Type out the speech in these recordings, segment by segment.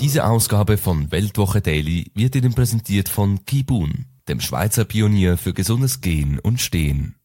Diese Ausgabe von Weltwoche Daily wird Ihnen präsentiert von Kibun, dem Schweizer Pionier für gesundes Gehen und Stehen.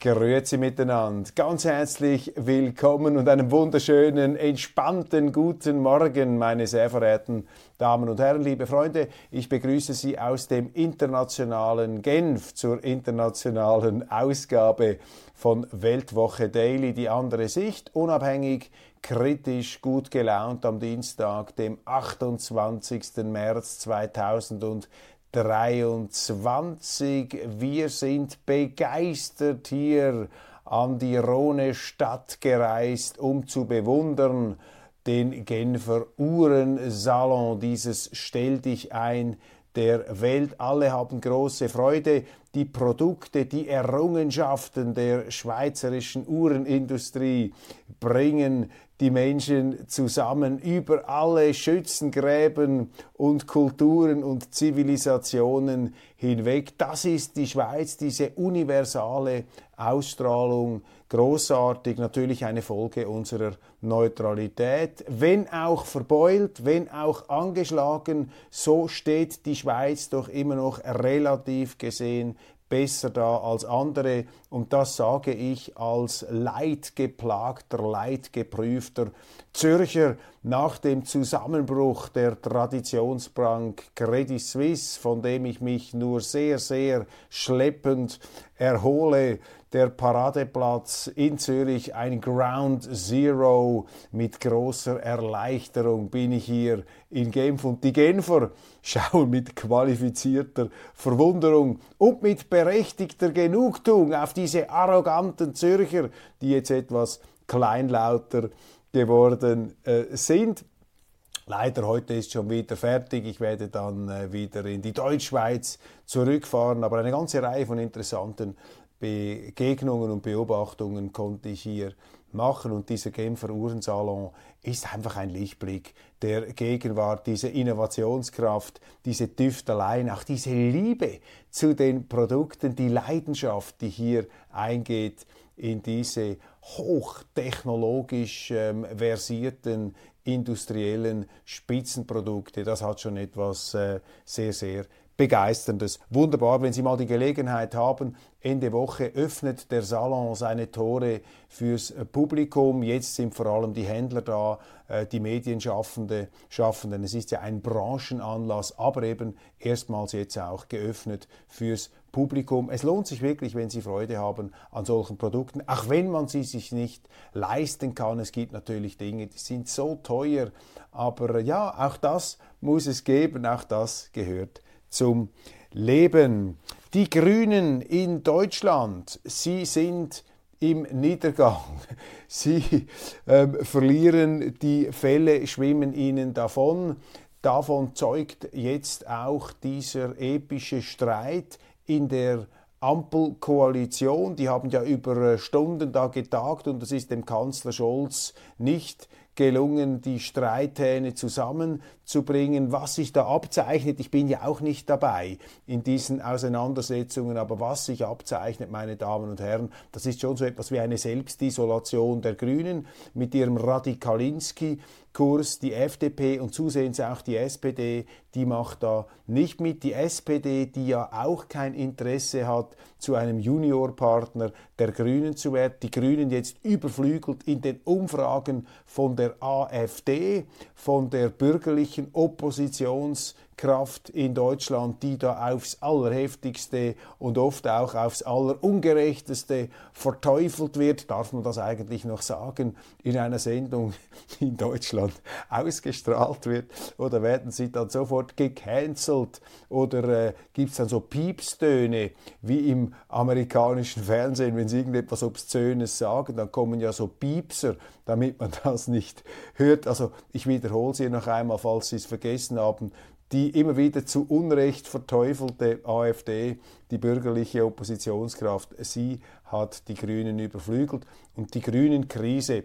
Grüezi miteinander. Ganz herzlich willkommen und einen wunderschönen, entspannten guten Morgen, meine sehr verehrten Damen und Herren, liebe Freunde. Ich begrüße Sie aus dem internationalen Genf zur internationalen Ausgabe von Weltwoche Daily, die andere Sicht, unabhängig, kritisch, gut gelaunt am Dienstag, dem 28. März 2020. 23. Wir sind begeistert hier an die Rhone Stadt gereist, um zu bewundern den Genfer Uhrensalon, dieses Stell dich ein der Welt. Alle haben große Freude. Die Produkte, die Errungenschaften der schweizerischen Uhrenindustrie bringen die Menschen zusammen über alle Schützengräben und Kulturen und Zivilisationen hinweg. Das ist die Schweiz, diese universale Ausstrahlung, großartig, natürlich eine Folge unserer Neutralität. Wenn auch verbeult, wenn auch angeschlagen, so steht die Schweiz doch immer noch relativ gesehen besser da als andere. Und das sage ich als leidgeplagter, leidgeprüfter Zürcher nach dem Zusammenbruch der Traditionsbank Credit Suisse, von dem ich mich nur sehr, sehr schleppend erhole, der Paradeplatz in Zürich, ein Ground Zero. Mit großer Erleichterung bin ich hier in Genf und die Genfer schauen mit qualifizierter Verwunderung und mit berechtigter Genugtuung auf diese arroganten Zürcher, die jetzt etwas kleinlauter geworden äh, sind. Leider heute ist schon wieder fertig. Ich werde dann äh, wieder in die Deutschschweiz zurückfahren. Aber eine ganze Reihe von interessanten Begegnungen und Beobachtungen konnte ich hier machen. Und dieser Genfer Uhrensalon ist einfach ein Lichtblick der Gegenwart, diese Innovationskraft, diese Tüfteleien, auch diese Liebe zu den Produkten, die Leidenschaft, die hier eingeht in diese hochtechnologisch ähm, versierten industriellen Spitzenprodukte. Das hat schon etwas äh, sehr, sehr Begeisterndes. Wunderbar, wenn Sie mal die Gelegenheit haben. Ende Woche öffnet der Salon seine Tore fürs Publikum. Jetzt sind vor allem die Händler da, äh, die Medienschaffenden. Schaffenden. Es ist ja ein Branchenanlass, aber eben erstmals jetzt auch geöffnet fürs Publikum. Es lohnt sich wirklich, wenn Sie Freude haben an solchen Produkten, auch wenn man sie sich nicht leisten kann. Es gibt natürlich Dinge, die sind so teuer, aber ja, auch das muss es geben, auch das gehört zum Leben. Die Grünen in Deutschland, sie sind im Niedergang. Sie ähm, verlieren die Fälle, schwimmen ihnen davon. Davon zeugt jetzt auch dieser epische Streit in der Ampelkoalition. Die haben ja über Stunden da getagt und das ist dem Kanzler Scholz nicht gelungen, die Streithähne zusammenzubringen. Was sich da abzeichnet, ich bin ja auch nicht dabei in diesen Auseinandersetzungen, aber was sich abzeichnet, meine Damen und Herren, das ist schon so etwas wie eine Selbstisolation der Grünen mit ihrem Radikalinski Kurs, die FDP und zusehends auch die SPD, die macht da nicht mit. Die SPD, die ja auch kein Interesse hat, zu einem Juniorpartner der Grünen zu werden. Die Grünen jetzt überflügelt in den Umfragen von der AfD, von der bürgerlichen Oppositions- Kraft in Deutschland, die da aufs Allerheftigste und oft auch aufs Allerungerechteste verteufelt wird, darf man das eigentlich noch sagen, in einer Sendung in Deutschland ausgestrahlt wird? Oder werden sie dann sofort gecancelt? Oder äh, gibt es dann so Piepstöne wie im amerikanischen Fernsehen, wenn sie irgendetwas Obszönes sagen, dann kommen ja so Piepser, damit man das nicht hört. Also ich wiederhole sie noch einmal, falls Sie es vergessen haben die immer wieder zu Unrecht verteufelte AfD, die bürgerliche Oppositionskraft, sie hat die Grünen überflügelt. Und die Grünen-Krise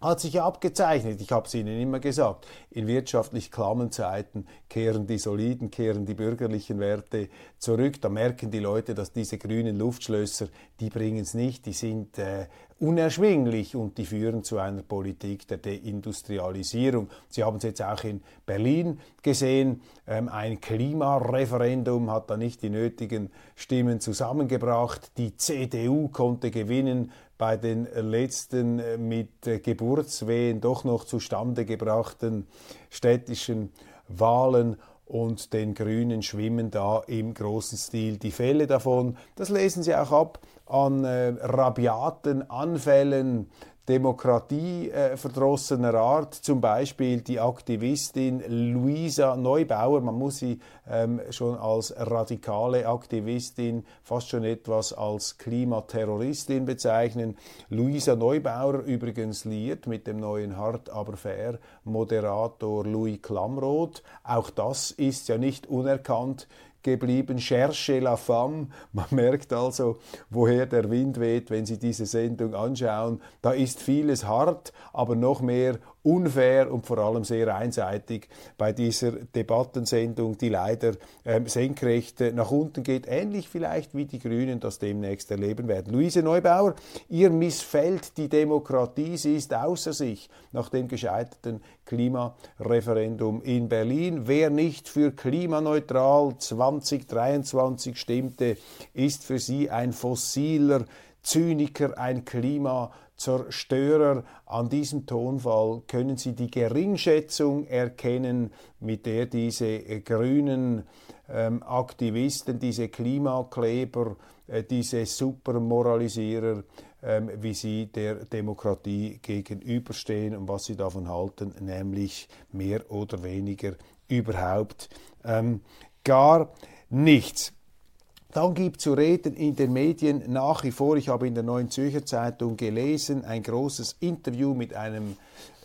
hat sich abgezeichnet. Ich habe es Ihnen immer gesagt, in wirtschaftlich klammen Zeiten kehren die soliden, kehren die bürgerlichen Werte zurück. Da merken die Leute, dass diese grünen Luftschlösser, die bringen es nicht, die sind äh, unerschwinglich und die führen zu einer Politik der Deindustrialisierung. Sie haben es jetzt auch in Berlin gesehen. Ähm, ein Klimareferendum hat da nicht die nötigen Stimmen zusammengebracht. Die CDU konnte gewinnen bei den letzten äh, mit äh, Geburtswehen doch noch zustande gebrachten städtischen Wahlen und den Grünen schwimmen da im großen Stil die Fälle davon. Das lesen Sie auch ab an äh, rabiaten Anfällen demokratieverdrossener äh, Art, zum Beispiel die Aktivistin Luisa Neubauer, man muss sie ähm, schon als radikale Aktivistin, fast schon etwas als Klimaterroristin bezeichnen. Luisa Neubauer übrigens liiert mit dem neuen Hart aber fair Moderator Louis Klamroth. Auch das ist ja nicht unerkannt geblieben. Cherche la femme. Man merkt also, woher der Wind weht, wenn Sie diese Sendung anschauen. Da ist vieles hart, aber noch mehr unfair und vor allem sehr einseitig bei dieser Debattensendung, die leider ähm, senkrecht äh, nach unten geht, ähnlich vielleicht wie die Grünen das demnächst erleben werden. Luise Neubauer, ihr missfällt die Demokratie, sie ist außer sich nach dem gescheiterten Klimareferendum in Berlin. Wer nicht für klimaneutral 2023 stimmte, ist für sie ein fossiler Zyniker, ein Klimazerstörer. An diesem Tonfall können Sie die Geringschätzung erkennen, mit der diese grünen ähm, Aktivisten, diese Klimakleber, äh, diese Supermoralisierer, ähm, wie sie der Demokratie gegenüberstehen und was sie davon halten, nämlich mehr oder weniger überhaupt ähm, gar nichts. Dann gibt zu reden in den Medien nach wie vor, ich habe in der Neuen Zürcher Zeitung gelesen, ein großes Interview mit einem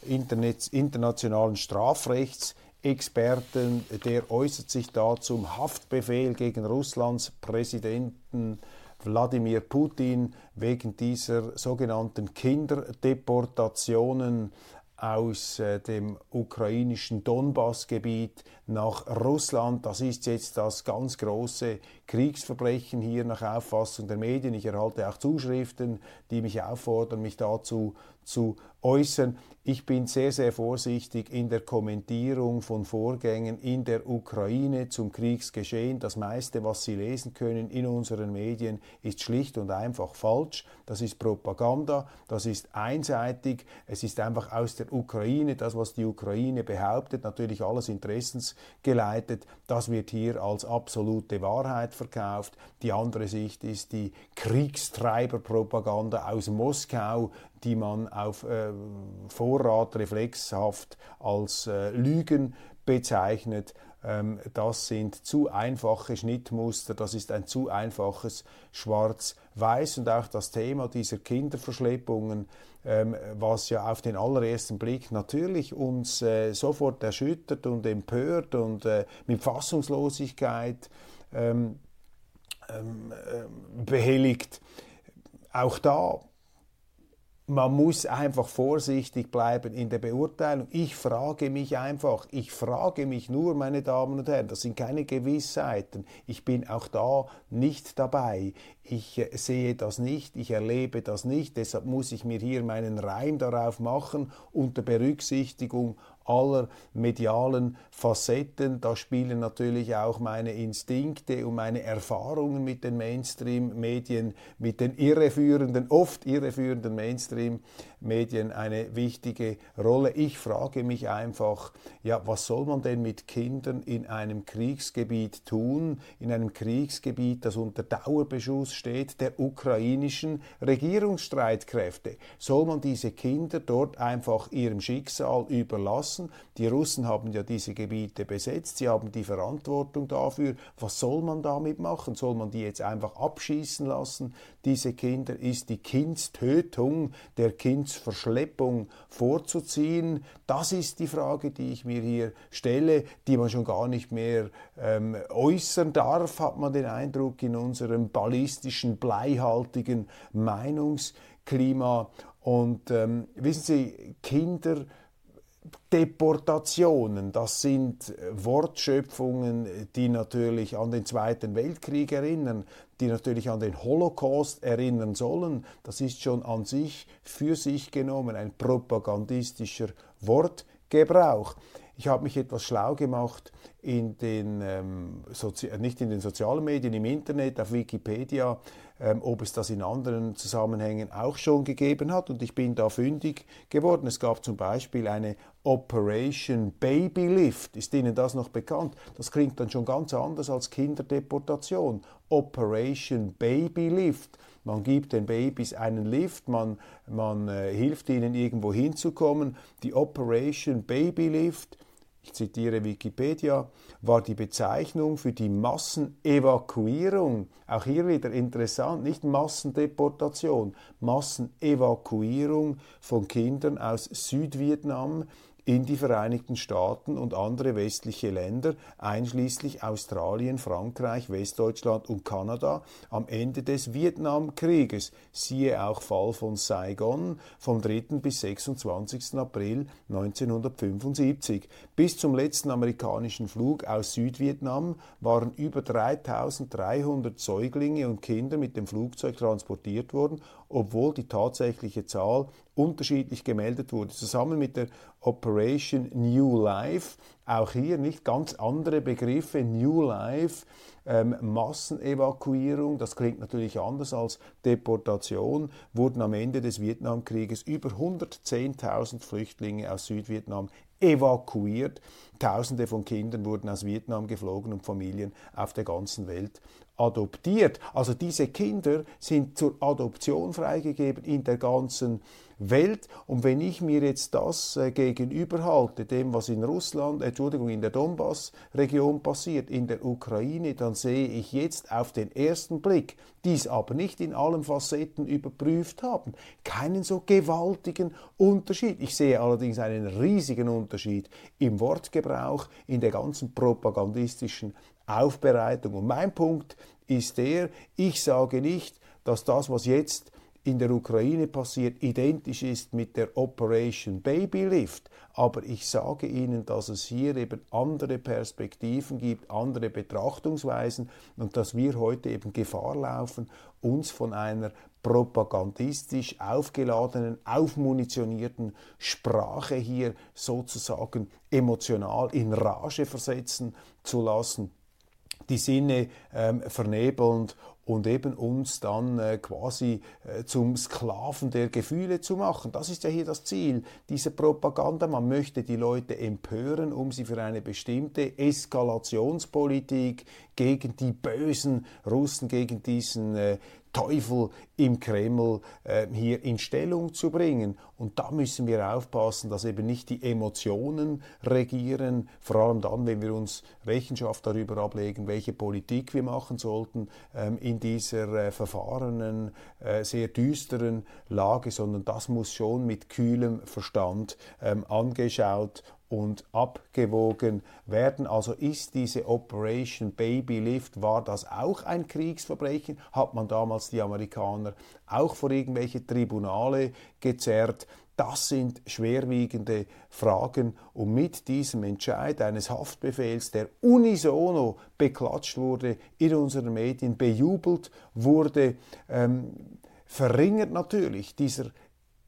Internet, internationalen Strafrechtsexperten, der äußert sich da zum Haftbefehl gegen Russlands Präsidenten Wladimir Putin wegen dieser sogenannten Kinderdeportationen aus äh, dem ukrainischen Donbassgebiet nach Russland. Das ist jetzt das ganz große Kriegsverbrechen hier nach Auffassung der Medien. Ich erhalte auch Zuschriften, die mich auffordern, mich dazu zu äußern. Ich bin sehr, sehr vorsichtig in der Kommentierung von Vorgängen in der Ukraine zum Kriegsgeschehen. Das meiste, was Sie lesen können in unseren Medien, ist schlicht und einfach falsch. Das ist Propaganda, das ist einseitig. Es ist einfach aus der Ukraine, das, was die Ukraine behauptet, natürlich alles interessensgeleitet. Das wird hier als absolute Wahrheit verkauft. Die andere Sicht ist die Kriegstreiberpropaganda aus Moskau, die man auf äh, Vorrat reflexhaft als äh, Lügen bezeichnet. Ähm, das sind zu einfache Schnittmuster, das ist ein zu einfaches Schwarz-Weiß und auch das Thema dieser Kinderverschleppungen, ähm, was ja auf den allerersten Blick natürlich uns äh, sofort erschüttert und empört und äh, mit Fassungslosigkeit ähm, behelligt. Auch da man muss einfach vorsichtig bleiben in der Beurteilung. Ich frage mich einfach, ich frage mich nur, meine Damen und Herren, das sind keine Gewissheiten. Ich bin auch da nicht dabei. Ich äh, sehe das nicht, ich erlebe das nicht, deshalb muss ich mir hier meinen Reim darauf machen, unter Berücksichtigung aller medialen Facetten. Da spielen natürlich auch meine Instinkte und meine Erfahrungen mit den Mainstream-Medien, mit den irreführenden, oft irreführenden Mainstream-Medien eine wichtige Rolle. Ich frage mich einfach, ja, was soll man denn mit Kindern in einem Kriegsgebiet tun, in einem Kriegsgebiet, das unter Dauerbeschuss steht, der ukrainischen Regierungsstreitkräfte? Soll man diese Kinder dort einfach ihrem Schicksal überlassen? Russen. Die Russen haben ja diese Gebiete besetzt, sie haben die Verantwortung dafür. Was soll man damit machen? Soll man die jetzt einfach abschießen lassen? Diese Kinder ist die Kindstötung, der Kindsverschleppung vorzuziehen? Das ist die Frage, die ich mir hier stelle, die man schon gar nicht mehr ähm, äußern darf, hat man den Eindruck in unserem ballistischen, bleihaltigen Meinungsklima. Und ähm, wissen Sie, Kinder Deportationen, das sind Wortschöpfungen, die natürlich an den Zweiten Weltkrieg erinnern, die natürlich an den Holocaust erinnern sollen. Das ist schon an sich, für sich genommen, ein propagandistischer Wortgebrauch. Ich habe mich etwas schlau gemacht in den, ähm, nicht in den sozialen Medien, im Internet, auf Wikipedia ob es das in anderen Zusammenhängen auch schon gegeben hat. Und ich bin da fündig geworden. Es gab zum Beispiel eine Operation Babylift. Ist Ihnen das noch bekannt? Das klingt dann schon ganz anders als Kinderdeportation. Operation Babylift. Man gibt den Babys einen Lift, man, man äh, hilft ihnen irgendwo hinzukommen. Die Operation Babylift ich zitiere Wikipedia, war die Bezeichnung für die Massenevakuierung, auch hier wieder interessant, nicht Massendeportation, Massenevakuierung von Kindern aus Südvietnam in die Vereinigten Staaten und andere westliche Länder, einschließlich Australien, Frankreich, Westdeutschland und Kanada, am Ende des Vietnamkrieges. Siehe auch Fall von Saigon vom 3. bis 26. April 1975. Bis zum letzten amerikanischen Flug aus Südvietnam waren über 3300 Säuglinge und Kinder mit dem Flugzeug transportiert worden, obwohl die tatsächliche Zahl unterschiedlich gemeldet wurde. Zusammen mit der Operation New Life, auch hier nicht ganz andere Begriffe, New Life, ähm, Massenevakuierung, das klingt natürlich anders als Deportation, wurden am Ende des Vietnamkrieges über 110.000 Flüchtlinge aus Südvietnam evakuiert. Tausende von Kindern wurden aus Vietnam geflogen und Familien auf der ganzen Welt adoptiert. Also diese Kinder sind zur Adoption freigegeben in der ganzen Welt. Und wenn ich mir jetzt das äh, gegenüberhalte, dem, was in Russland, Entschuldigung, in der Donbass-Region passiert, in der Ukraine, dann sehe ich jetzt auf den ersten Blick, dies aber nicht in allen Facetten überprüft haben, keinen so gewaltigen Unterschied. Ich sehe allerdings einen riesigen Unterschied im Wortgebrauch, in der ganzen propagandistischen Aufbereitung. Und mein Punkt ist der, ich sage nicht, dass das, was jetzt in der Ukraine passiert, identisch ist mit der Operation Babylift. Aber ich sage Ihnen, dass es hier eben andere Perspektiven gibt, andere Betrachtungsweisen und dass wir heute eben Gefahr laufen, uns von einer propagandistisch aufgeladenen, aufmunitionierten Sprache hier sozusagen emotional in Rage versetzen zu lassen die Sinne ähm, vernebelnd und eben uns dann äh, quasi äh, zum Sklaven der Gefühle zu machen. Das ist ja hier das Ziel dieser Propaganda. Man möchte die Leute empören, um sie für eine bestimmte Eskalationspolitik gegen die bösen Russen, gegen diesen äh, Teufel im Kreml äh, hier in Stellung zu bringen. Und da müssen wir aufpassen, dass eben nicht die Emotionen regieren, vor allem dann, wenn wir uns Rechenschaft darüber ablegen, welche Politik wir machen sollten ähm, in dieser äh, verfahrenen, äh, sehr düsteren Lage, sondern das muss schon mit kühlem Verstand ähm, angeschaut und abgewogen werden. Also ist diese Operation Baby Lift, war das auch ein Kriegsverbrechen? Hat man damals die Amerikaner auch vor irgendwelche Tribunale gezerrt? Das sind schwerwiegende Fragen und mit diesem Entscheid eines Haftbefehls, der unisono beklatscht wurde, in unseren Medien bejubelt wurde, ähm, verringert natürlich dieser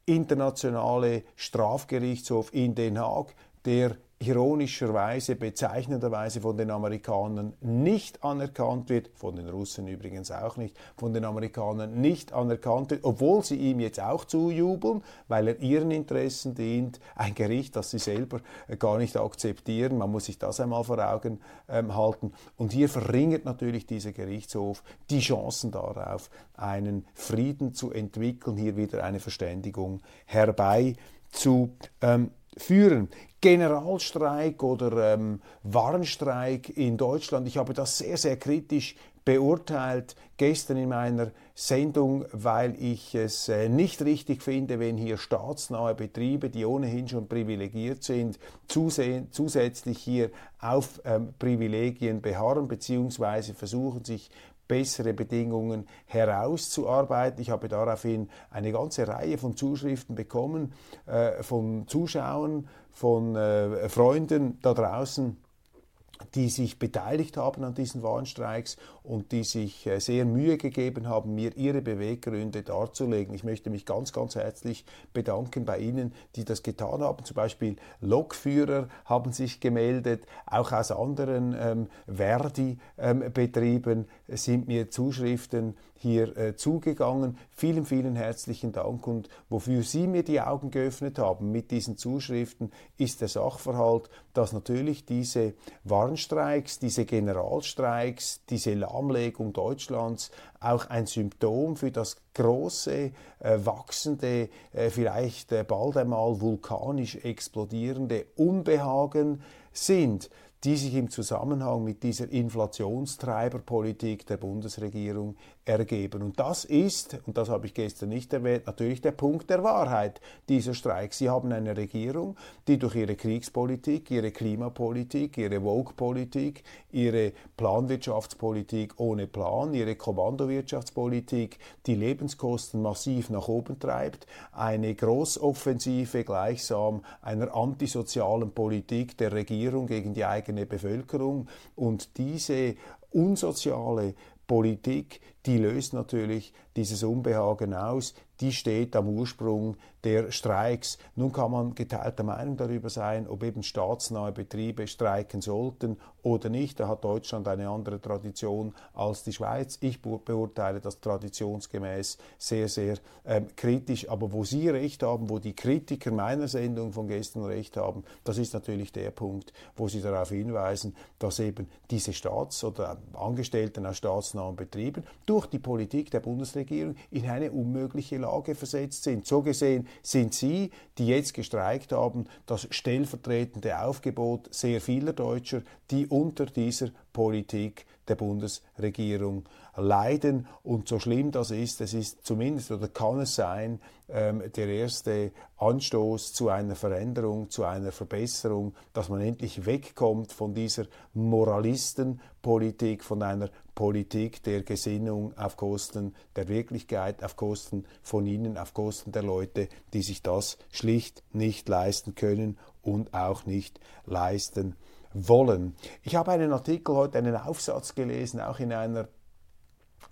internationale Strafgerichtshof in Den Haag der ironischerweise, bezeichnenderweise von den Amerikanern nicht anerkannt wird, von den Russen übrigens auch nicht, von den Amerikanern nicht anerkannt wird, obwohl sie ihm jetzt auch zujubeln, weil er ihren Interessen dient, ein Gericht, das sie selber äh, gar nicht akzeptieren. Man muss sich das einmal vor Augen ähm, halten. Und hier verringert natürlich dieser Gerichtshof die Chancen darauf, einen Frieden zu entwickeln, hier wieder eine Verständigung herbei zu ähm, führen. Generalstreik oder ähm, Warnstreik in Deutschland. Ich habe das sehr, sehr kritisch beurteilt gestern in meiner Sendung, weil ich es äh, nicht richtig finde, wenn hier staatsnahe Betriebe, die ohnehin schon privilegiert sind, zusätzlich hier auf ähm, Privilegien beharren bzw. versuchen sich bessere Bedingungen herauszuarbeiten. Ich habe daraufhin eine ganze Reihe von Zuschriften bekommen, äh, von Zuschauern, von äh, Freunden da draußen, die sich beteiligt haben an diesen Warnstreiks und die sich äh, sehr Mühe gegeben haben, mir ihre Beweggründe darzulegen. Ich möchte mich ganz, ganz herzlich bedanken bei Ihnen, die das getan haben. Zum Beispiel Lokführer haben sich gemeldet, auch aus anderen ähm, Verdi-Betrieben ähm, sind mir Zuschriften hier äh, zugegangen. Vielen, vielen herzlichen Dank und wofür Sie mir die Augen geöffnet haben mit diesen Zuschriften, ist der Sachverhalt, dass natürlich diese Warnstreiks, diese Generalstreiks, diese Lahmlegung Deutschlands auch ein Symptom für das große, äh, wachsende, äh, vielleicht äh, bald einmal vulkanisch explodierende Unbehagen sind die sich im Zusammenhang mit dieser Inflationstreiberpolitik der Bundesregierung ergeben. Und das ist, und das habe ich gestern nicht erwähnt, natürlich der Punkt der Wahrheit dieser Streiks. Sie haben eine Regierung, die durch ihre Kriegspolitik, ihre Klimapolitik, ihre Vogue-Politik, ihre Planwirtschaftspolitik ohne Plan, ihre Kommandowirtschaftspolitik die Lebenskosten massiv nach oben treibt, eine Großoffensive gleichsam einer antisozialen Politik der Regierung gegen die eigene Bevölkerung. Und diese unsoziale Politik, die löst natürlich dieses Unbehagen aus, die steht am Ursprung der Streiks. Nun kann man geteilter Meinung darüber sein, ob eben staatsnahe Betriebe streiken sollten oder nicht. Da hat Deutschland eine andere Tradition als die Schweiz. Ich beurteile das traditionsgemäß sehr, sehr ähm, kritisch. Aber wo Sie recht haben, wo die Kritiker meiner Sendung von gestern recht haben, das ist natürlich der Punkt, wo Sie darauf hinweisen, dass eben diese Staats- oder Angestellten aus staatsnahen Betrieben durch die Politik der Bundesregierung in eine unmögliche Lage versetzt sind. So gesehen sind Sie, die jetzt gestreikt haben, das stellvertretende Aufgebot sehr vieler Deutscher, die unter dieser Politik der Bundesregierung leiden. Und so schlimm das ist, es ist zumindest oder kann es sein, ähm, der erste Anstoß zu einer Veränderung, zu einer Verbesserung, dass man endlich wegkommt von dieser Moralistenpolitik, von einer Politik der Gesinnung auf Kosten der Wirklichkeit, auf Kosten von ihnen, auf Kosten der Leute, die sich das schlicht nicht leisten können und auch nicht leisten wollen. Ich habe einen Artikel heute, einen Aufsatz gelesen, auch in einer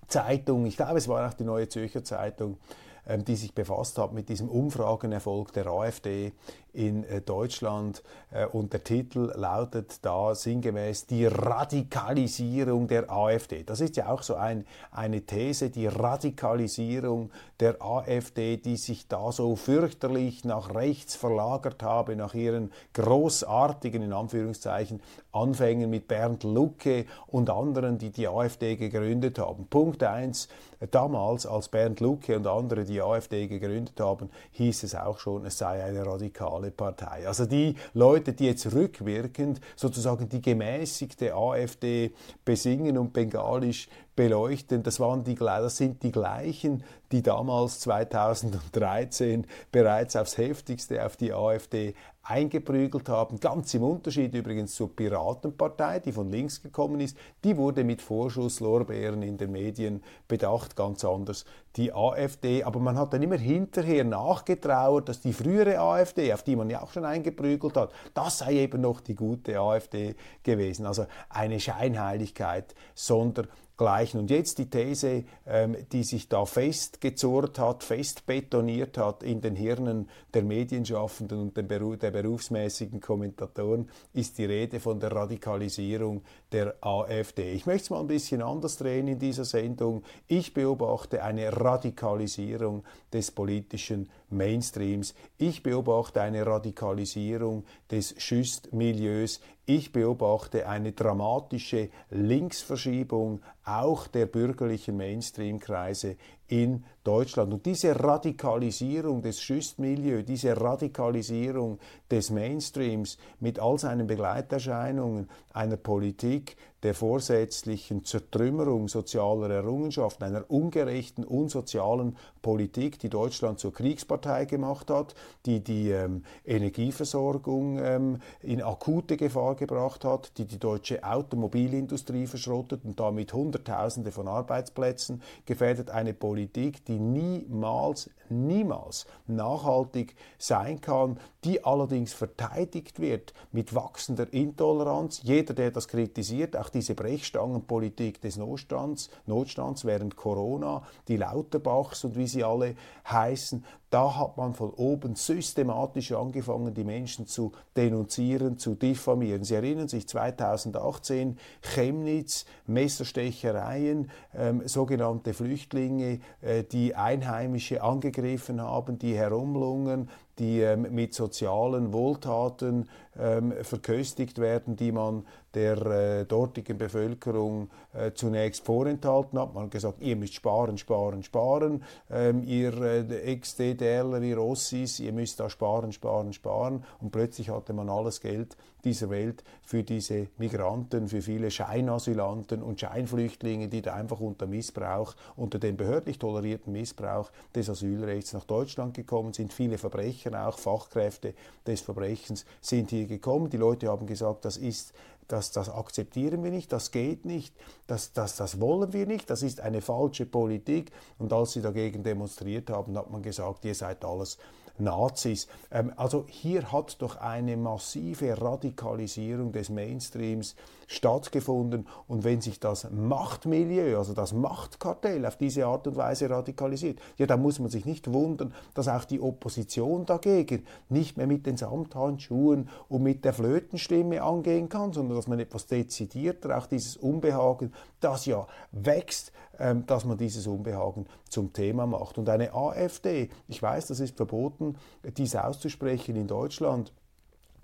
Zeitung, ich glaube es war auch die Neue Zürcher Zeitung, ähm, die sich befasst hat mit diesem Umfragenerfolg der AfD in äh, Deutschland äh, und der Titel lautet da sinngemäß die Radikalisierung der AfD. Das ist ja auch so ein, eine These, die Radikalisierung der AfD, die sich da so fürchterlich nach rechts verlagert habe, nach ihren großartigen, in Anführungszeichen, Anfängen mit Bernd Lucke und anderen, die die AfD gegründet haben. Punkt eins: Damals, als Bernd Lucke und andere die AfD gegründet haben, hieß es auch schon, es sei eine radikale radikale Partei. Also die Leute, die jetzt rückwirkend sozusagen die gemäßigte AfD besingen und bengalisch beleuchten, das, waren die, das sind die gleichen, die damals 2013 bereits aufs heftigste auf die AfD eingeprügelt haben. Ganz im Unterschied übrigens zur Piratenpartei, die von links gekommen ist. Die wurde mit Vorschusslorbeeren in den Medien bedacht, ganz anders die AfD. Aber man hat dann immer hinterher nachgetrauert, dass die frühere AfD, auf die man ja auch schon eingeprügelt hat, das sei eben noch die gute AfD gewesen. Also eine Scheinheiligkeit, sondern gleichen. Und jetzt die These, ähm, die sich da festgezurrt hat, festbetoniert hat in den Hirnen der Medienschaffenden und der, Beru der berufsmäßigen Kommentatoren, ist die Rede von der Radikalisierung der AfD. Ich möchte es mal ein bisschen anders drehen in dieser Sendung. Ich beobachte eine Radikalisierung des politischen Mainstreams. Ich beobachte eine Radikalisierung des Schüstmilieus. Ich beobachte eine dramatische Linksverschiebung auch der bürgerlichen Mainstream-Kreise in Deutschland. Und diese Radikalisierung des Schüstmilieu, diese Radikalisierung des Mainstreams mit all seinen Begleiterscheinungen einer Politik der vorsätzlichen Zertrümmerung sozialer Errungenschaften, einer ungerechten, unsozialen Politik, die Deutschland zur Kriegspartei gemacht hat, die die ähm, Energieversorgung ähm, in akute Gefahr gebracht hat, die die deutsche Automobilindustrie verschrottet und damit Hunderttausende von Arbeitsplätzen gefährdet, eine Politik, die niemals, niemals nachhaltig sein kann, die allerdings verteidigt wird mit wachsender Intoleranz. Jeder, der das kritisiert, auch diese Brechstangenpolitik des Notstands, Notstands während Corona, die Lauterbachs und wie sie alle heißen, da hat man von oben systematisch angefangen, die Menschen zu denunzieren, zu diffamieren. Sie erinnern sich 2018 Chemnitz, Messerstechereien, ähm, sogenannte Flüchtlinge, äh, die Einheimische angegriffen haben, die herumlungen, die ähm, mit sozialen Wohltaten ähm, verköstigt werden, die man der äh, dortigen Bevölkerung äh, zunächst vorenthalten hat. Man hat gesagt, ihr müsst sparen, sparen, sparen, ähm, ihr äh, Ex-DDRler, ihr Ossis, ihr müsst da sparen, sparen, sparen. Und plötzlich hatte man alles Geld dieser Welt für diese Migranten, für viele Scheinasylanten und Scheinflüchtlinge, die da einfach unter Missbrauch, unter dem behördlich tolerierten Missbrauch des Asylrechts nach Deutschland gekommen sind. Viele Verbrecher, auch Fachkräfte des Verbrechens, sind hier gekommen. Die Leute haben gesagt, das ist das, das akzeptieren wir nicht, das geht nicht, das, das, das wollen wir nicht, das ist eine falsche Politik. Und als sie dagegen demonstriert haben, hat man gesagt, ihr seid alles Nazis. Ähm, also hier hat doch eine massive Radikalisierung des Mainstreams stattgefunden. Und wenn sich das Machtmilieu, also das Machtkartell auf diese Art und Weise radikalisiert, ja, dann muss man sich nicht wundern, dass auch die Opposition dagegen nicht mehr mit den Samthandschuhen und mit der Flötenstimme angehen kann, sondern dass man etwas dezidierter auch dieses Unbehagen, das ja wächst, ähm, dass man dieses Unbehagen zum Thema macht. Und eine AfD, ich weiß, das ist verboten, dies auszusprechen in Deutschland,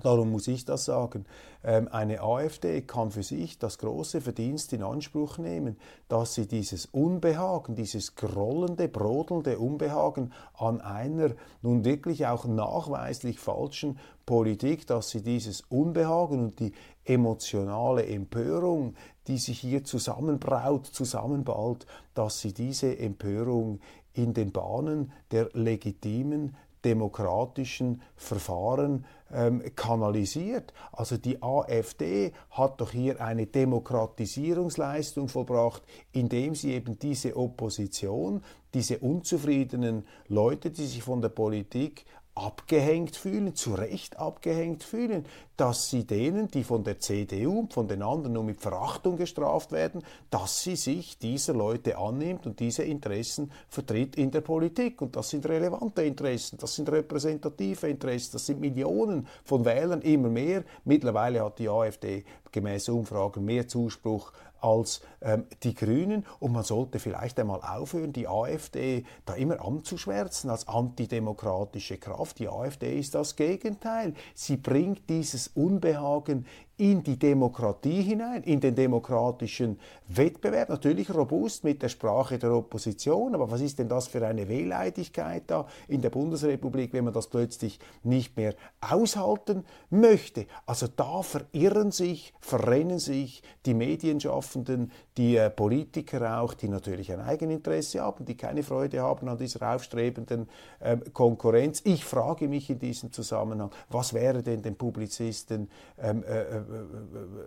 Darum muss ich das sagen. Ähm, eine AfD kann für sich das große Verdienst in Anspruch nehmen, dass sie dieses Unbehagen, dieses grollende, brodelnde Unbehagen an einer nun wirklich auch nachweislich falschen Politik, dass sie dieses Unbehagen und die emotionale Empörung, die sich hier zusammenbraut, zusammenballt, dass sie diese Empörung in den Bahnen der legitimen demokratischen Verfahren ähm, kanalisiert. Also die AfD hat doch hier eine Demokratisierungsleistung vollbracht, indem sie eben diese Opposition, diese unzufriedenen Leute, die sich von der Politik abgehängt fühlen, zu Recht abgehängt fühlen, dass sie denen, die von der CDU und von den anderen nur mit Verachtung gestraft werden, dass sie sich dieser Leute annimmt und diese Interessen vertritt in der Politik. Und das sind relevante Interessen, das sind repräsentative Interessen, das sind Millionen von Wählern, immer mehr. Mittlerweile hat die AfD gemäß Umfragen mehr Zuspruch als ähm, die Grünen und man sollte vielleicht einmal aufhören, die AfD da immer anzuschwärzen als antidemokratische Kraft. Die AfD ist das Gegenteil. Sie bringt dieses Unbehagen in die Demokratie hinein, in den demokratischen Wettbewerb, natürlich robust mit der Sprache der Opposition, aber was ist denn das für eine Wehleidigkeit da in der Bundesrepublik, wenn man das plötzlich nicht mehr aushalten möchte? Also da verirren sich, verrennen sich die Medienschaffenden, die äh, Politiker auch, die natürlich ein Eigeninteresse haben, die keine Freude haben an dieser aufstrebenden äh, Konkurrenz. Ich frage mich in diesem Zusammenhang, was wäre denn den Publizisten ähm, äh, äh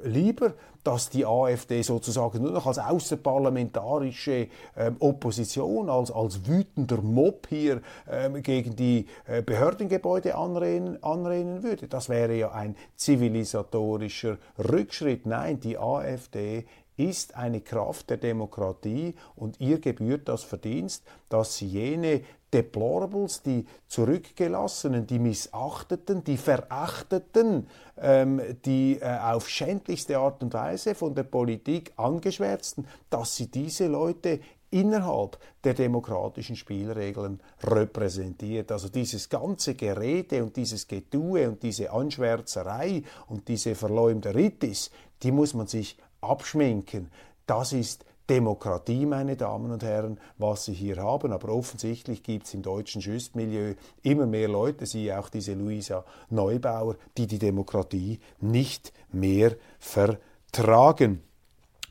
äh, lieber, dass die AfD sozusagen nur noch als außerparlamentarische ähm, Opposition, als, als wütender Mob hier ähm, gegen die äh, Behördengebäude anrennen, anrennen würde. Das wäre ja ein zivilisatorischer Rückschritt. Nein, die AfD ist eine Kraft der Demokratie und ihr gebührt das Verdienst, dass sie jene Deplorables, die Zurückgelassenen, die Missachteten, die Verachteten, ähm, die äh, auf schändlichste Art und Weise von der Politik angeschwärzten, dass sie diese Leute innerhalb der demokratischen Spielregeln repräsentiert. Also dieses ganze Gerede und dieses Getue und diese Anschwärzerei und diese Verleumderitis, die muss man sich abschminken. Das ist Demokratie, meine Damen und Herren, was Sie hier haben. Aber offensichtlich gibt es im deutschen Justmilieu immer mehr Leute, siehe auch diese Luisa Neubauer, die die Demokratie nicht mehr vertragen.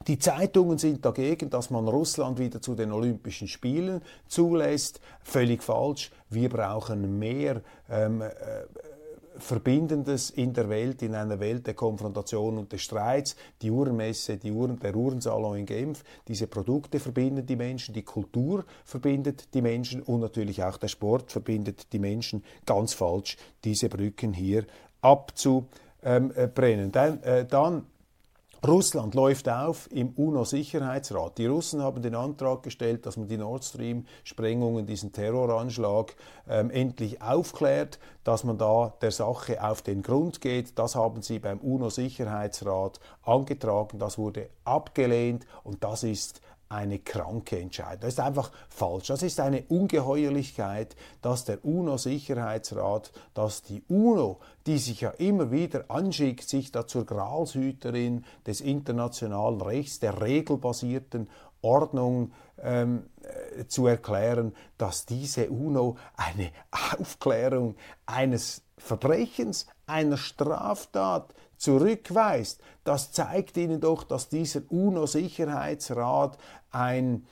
Die Zeitungen sind dagegen, dass man Russland wieder zu den Olympischen Spielen zulässt. Völlig falsch. Wir brauchen mehr ähm, äh, Verbindendes in der Welt, in einer Welt der Konfrontation und des Streits. Die Uhrenmesse, die Uhren, der Uhrensalon in Genf, diese Produkte verbinden die Menschen, die Kultur verbindet die Menschen und natürlich auch der Sport verbindet die Menschen. Ganz falsch, diese Brücken hier abzubrennen. Dann, äh, dann Russland läuft auf im UNO-Sicherheitsrat. Die Russen haben den Antrag gestellt, dass man die Nord Stream-Sprengungen, diesen Terroranschlag ähm, endlich aufklärt, dass man da der Sache auf den Grund geht. Das haben sie beim UNO-Sicherheitsrat angetragen. Das wurde abgelehnt und das ist eine kranke Entscheidung. Das ist einfach falsch. Das ist eine Ungeheuerlichkeit, dass der UNO-Sicherheitsrat, dass die UNO, die sich ja immer wieder anschickt, sich da zur Gralshüterin des internationalen Rechts, der regelbasierten Ordnung ähm, äh, zu erklären, dass diese UNO eine Aufklärung eines Verbrechens, einer Straftat zurückweist, das zeigt Ihnen doch, dass dieser UNO-Sicherheitsrat ein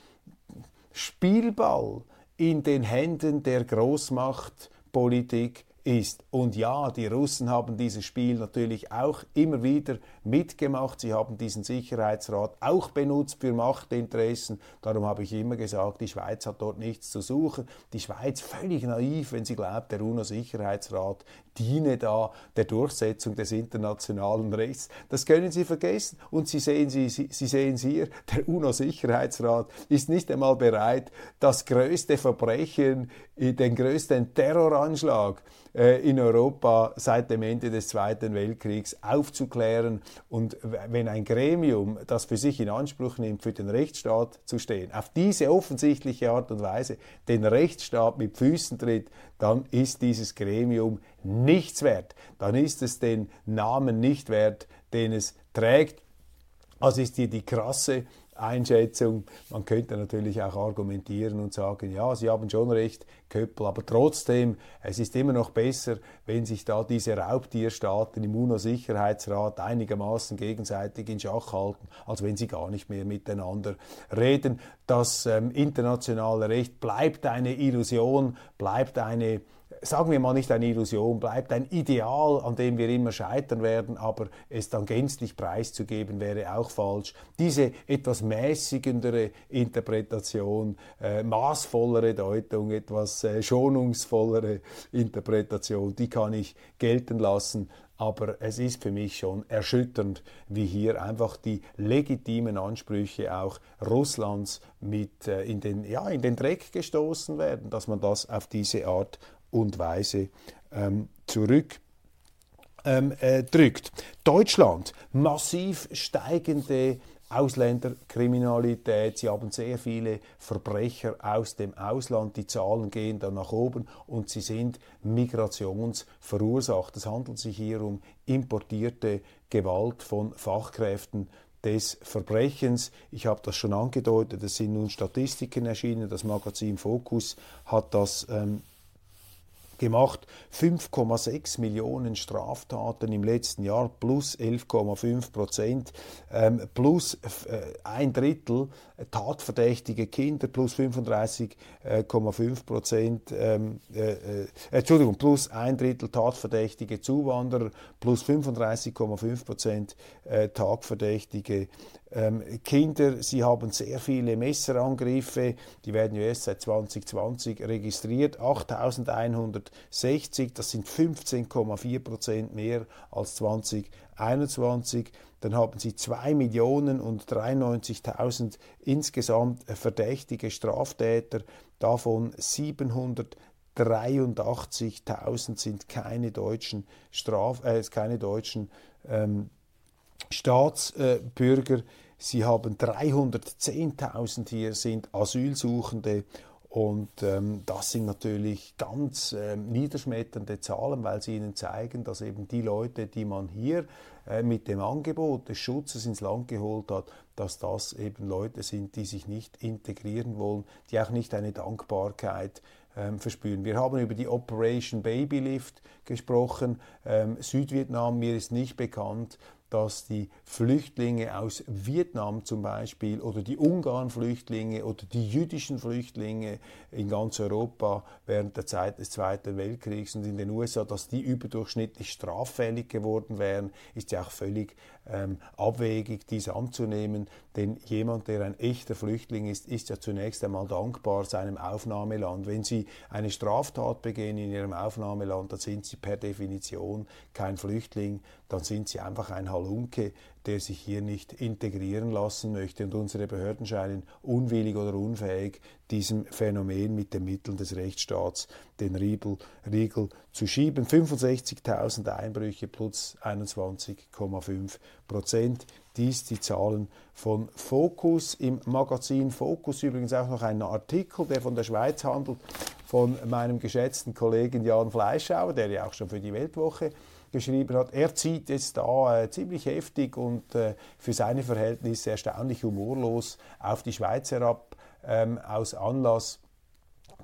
Spielball in den Händen der Großmachtpolitik ist. Und ja, die Russen haben dieses Spiel natürlich auch immer wieder mitgemacht. Sie haben diesen Sicherheitsrat auch benutzt für Machtinteressen. Darum habe ich immer gesagt, die Schweiz hat dort nichts zu suchen. Die Schweiz völlig naiv, wenn sie glaubt, der UNO-Sicherheitsrat diene da der Durchsetzung des internationalen Rechts. Das können Sie vergessen. Und Sie sehen, Sie, Sie, sehen hier, der UNO-Sicherheitsrat ist nicht einmal bereit, das größte Verbrechen, den größten Terroranschlag äh, in Europa seit dem Ende des Zweiten Weltkriegs aufzuklären. Und wenn ein Gremium das für sich in Anspruch nimmt, für den Rechtsstaat zu stehen, auf diese offensichtliche Art und Weise den Rechtsstaat mit Füßen tritt, dann ist dieses Gremium nichts wert. Dann ist es den Namen nicht wert, den es trägt. Also ist hier die krasse Einschätzung. Man könnte natürlich auch argumentieren und sagen, ja, Sie haben schon recht, Köppel, aber trotzdem, es ist immer noch besser, wenn sich da diese Raubtierstaaten im UNO-Sicherheitsrat einigermaßen gegenseitig in Schach halten, als wenn sie gar nicht mehr miteinander reden. Das ähm, internationale Recht bleibt eine Illusion, bleibt eine sagen wir mal nicht eine Illusion, bleibt ein Ideal, an dem wir immer scheitern werden, aber es dann gänzlich preiszugeben wäre auch falsch. Diese etwas mäßigendere Interpretation, äh, maßvollere Deutung, etwas äh, schonungsvollere Interpretation, die kann ich gelten lassen. Aber es ist für mich schon erschütternd, wie hier einfach die legitimen Ansprüche auch Russlands mit äh, in, den, ja, in den Dreck gestoßen werden, dass man das auf diese Art und Weise ähm, zurück ähm, äh, drückt. Deutschland, massiv steigende Ausländerkriminalität. Sie haben sehr viele Verbrecher aus dem Ausland. Die Zahlen gehen dann nach oben und sie sind migrationsverursacht. Es handelt sich hier um importierte Gewalt von Fachkräften des Verbrechens. Ich habe das schon angedeutet, es sind nun Statistiken erschienen. Das Magazin Focus hat das ähm, gemacht. 5,6 Millionen Straftaten im letzten Jahr plus 11,5 Prozent, ähm, plus äh, ein Drittel tatverdächtige Kinder, plus 35,5 Prozent, ähm, äh, äh, Entschuldigung, plus ein Drittel tatverdächtige Zuwanderer, plus 35,5 Prozent äh, tatverdächtige Kinder, sie haben sehr viele Messerangriffe, die werden ja erst seit 2020 registriert, 8160, das sind 15,4 Prozent mehr als 2021. Dann haben sie 2 Millionen und 93.000 insgesamt verdächtige Straftäter, davon 783.000 sind keine deutschen Straf, äh, keine deutschen ähm, Staatsbürger. Sie haben 310.000 hier sind Asylsuchende Und ähm, das sind natürlich ganz ähm, niederschmetternde Zahlen, weil sie ihnen zeigen, dass eben die Leute, die man hier äh, mit dem Angebot des Schutzes ins Land geholt hat, dass das eben Leute sind, die sich nicht integrieren wollen, die auch nicht eine Dankbarkeit ähm, verspüren. Wir haben über die Operation Babylift gesprochen. Ähm, Südvietnam, mir ist nicht bekannt, dass die Flüchtlinge aus Vietnam zum Beispiel oder die Ungarn-Flüchtlinge oder die jüdischen Flüchtlinge in ganz Europa während der Zeit des Zweiten Weltkriegs und in den USA, dass die überdurchschnittlich straffällig geworden wären, ist ja auch völlig ähm, abwegig, dies anzunehmen. Denn jemand, der ein echter Flüchtling ist, ist ja zunächst einmal dankbar seinem Aufnahmeland. Wenn Sie eine Straftat begehen in Ihrem Aufnahmeland, dann sind Sie per Definition kein Flüchtling, dann sind Sie einfach ein Halunke, der sich hier nicht integrieren lassen möchte. Und unsere Behörden scheinen unwillig oder unfähig, diesem Phänomen mit den Mitteln des Rechtsstaats den Riegel, Riegel zu schieben. 65.000 Einbrüche plus 21,5 Prozent. Dies die Zahlen von Focus. Im Magazin Focus übrigens auch noch ein Artikel, der von der Schweiz handelt, von meinem geschätzten Kollegen Jan Fleischauer, der ja auch schon für die Weltwoche geschrieben hat. Er zieht jetzt da äh, ziemlich heftig und äh, für seine Verhältnisse erstaunlich humorlos auf die Schweiz herab ähm, aus Anlass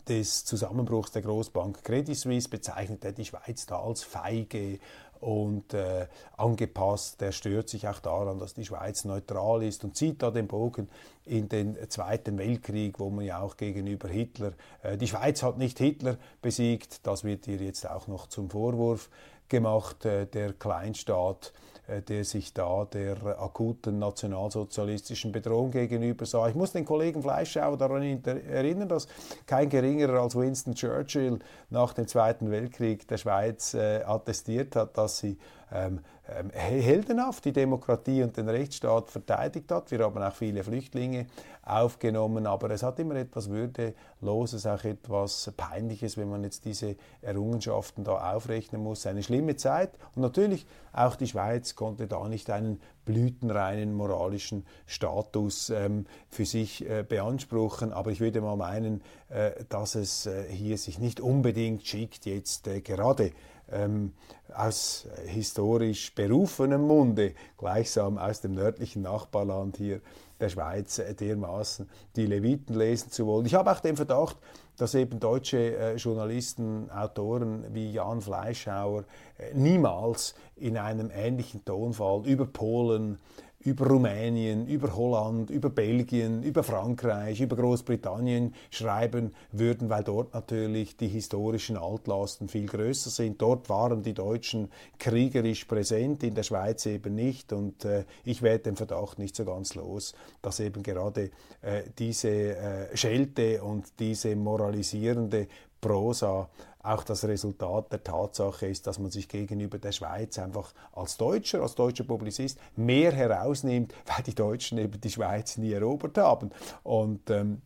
des Zusammenbruchs der Großbank Credit Suisse bezeichnet er die Schweiz da als feige und äh, angepasst. Er stört sich auch daran, dass die Schweiz neutral ist und zieht da den Bogen in den Zweiten Weltkrieg, wo man ja auch gegenüber Hitler, äh, die Schweiz hat nicht Hitler besiegt, das wird ihr jetzt auch noch zum Vorwurf gemacht, äh, der Kleinstaat, äh, der sich da der akuten nationalsozialistischen Bedrohung gegenüber sah. Ich muss den Kollegen Fleischauer daran erinnern, dass kein geringerer als Winston Churchill nach dem Zweiten Weltkrieg der Schweiz äh, attestiert hat, dass sie ähm, ähm, heldenhaft die Demokratie und den Rechtsstaat verteidigt hat. Wir haben auch viele Flüchtlinge aufgenommen, aber es hat immer etwas Würdeloses, auch etwas Peinliches, wenn man jetzt diese Errungenschaften da aufrechnen muss. Eine schlimme Zeit und natürlich auch die Schweiz konnte da nicht einen blütenreinen moralischen Status ähm, für sich äh, beanspruchen. Aber ich würde mal meinen, äh, dass es äh, hier sich nicht unbedingt schickt, jetzt äh, gerade ähm, aus historisch berufenem Munde, gleichsam aus dem nördlichen Nachbarland hier der Schweiz äh, dermaßen die Leviten lesen zu wollen. Ich habe auch den Verdacht, dass eben deutsche äh, Journalisten, Autoren wie Jan Fleischhauer äh, niemals in einem ähnlichen Tonfall über Polen, über Rumänien, über Holland, über Belgien, über Frankreich, über Großbritannien schreiben würden, weil dort natürlich die historischen Altlasten viel größer sind. Dort waren die Deutschen kriegerisch präsent, in der Schweiz eben nicht. Und äh, ich werde den Verdacht nicht so ganz los, dass eben gerade äh, diese äh, Schelte und diese moralisierende Prosa auch das Resultat der Tatsache ist, dass man sich gegenüber der Schweiz einfach als Deutscher, als deutscher Publizist mehr herausnimmt, weil die Deutschen eben die Schweiz nie erobert haben. Und ähm,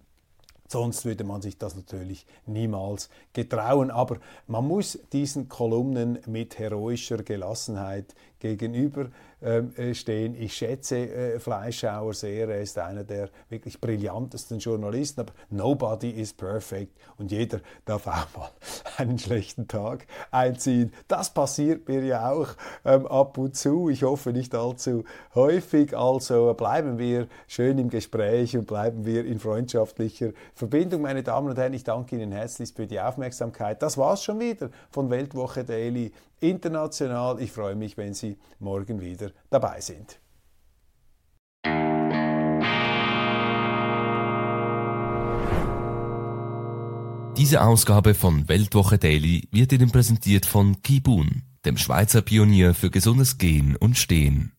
Sonst würde man sich das natürlich niemals getrauen. Aber man muss diesen Kolumnen mit heroischer Gelassenheit gegenüber äh, stehen. Ich schätze äh, Fleischhauer sehr, er ist einer der wirklich brillantesten Journalisten, aber nobody is perfect und jeder darf auch mal einen schlechten Tag einziehen. Das passiert mir ja auch ähm, ab und zu. Ich hoffe nicht allzu häufig. Also bleiben wir schön im Gespräch und bleiben wir in freundschaftlicher Verbindung. Meine Damen und Herren, ich danke Ihnen herzlich für die Aufmerksamkeit. Das war's schon wieder von Weltwoche Daily international. Ich freue mich, wenn Sie morgen wieder dabei sind. Diese Ausgabe von Weltwoche Daily wird Ihnen präsentiert von Kibun, dem Schweizer Pionier für gesundes Gehen und Stehen.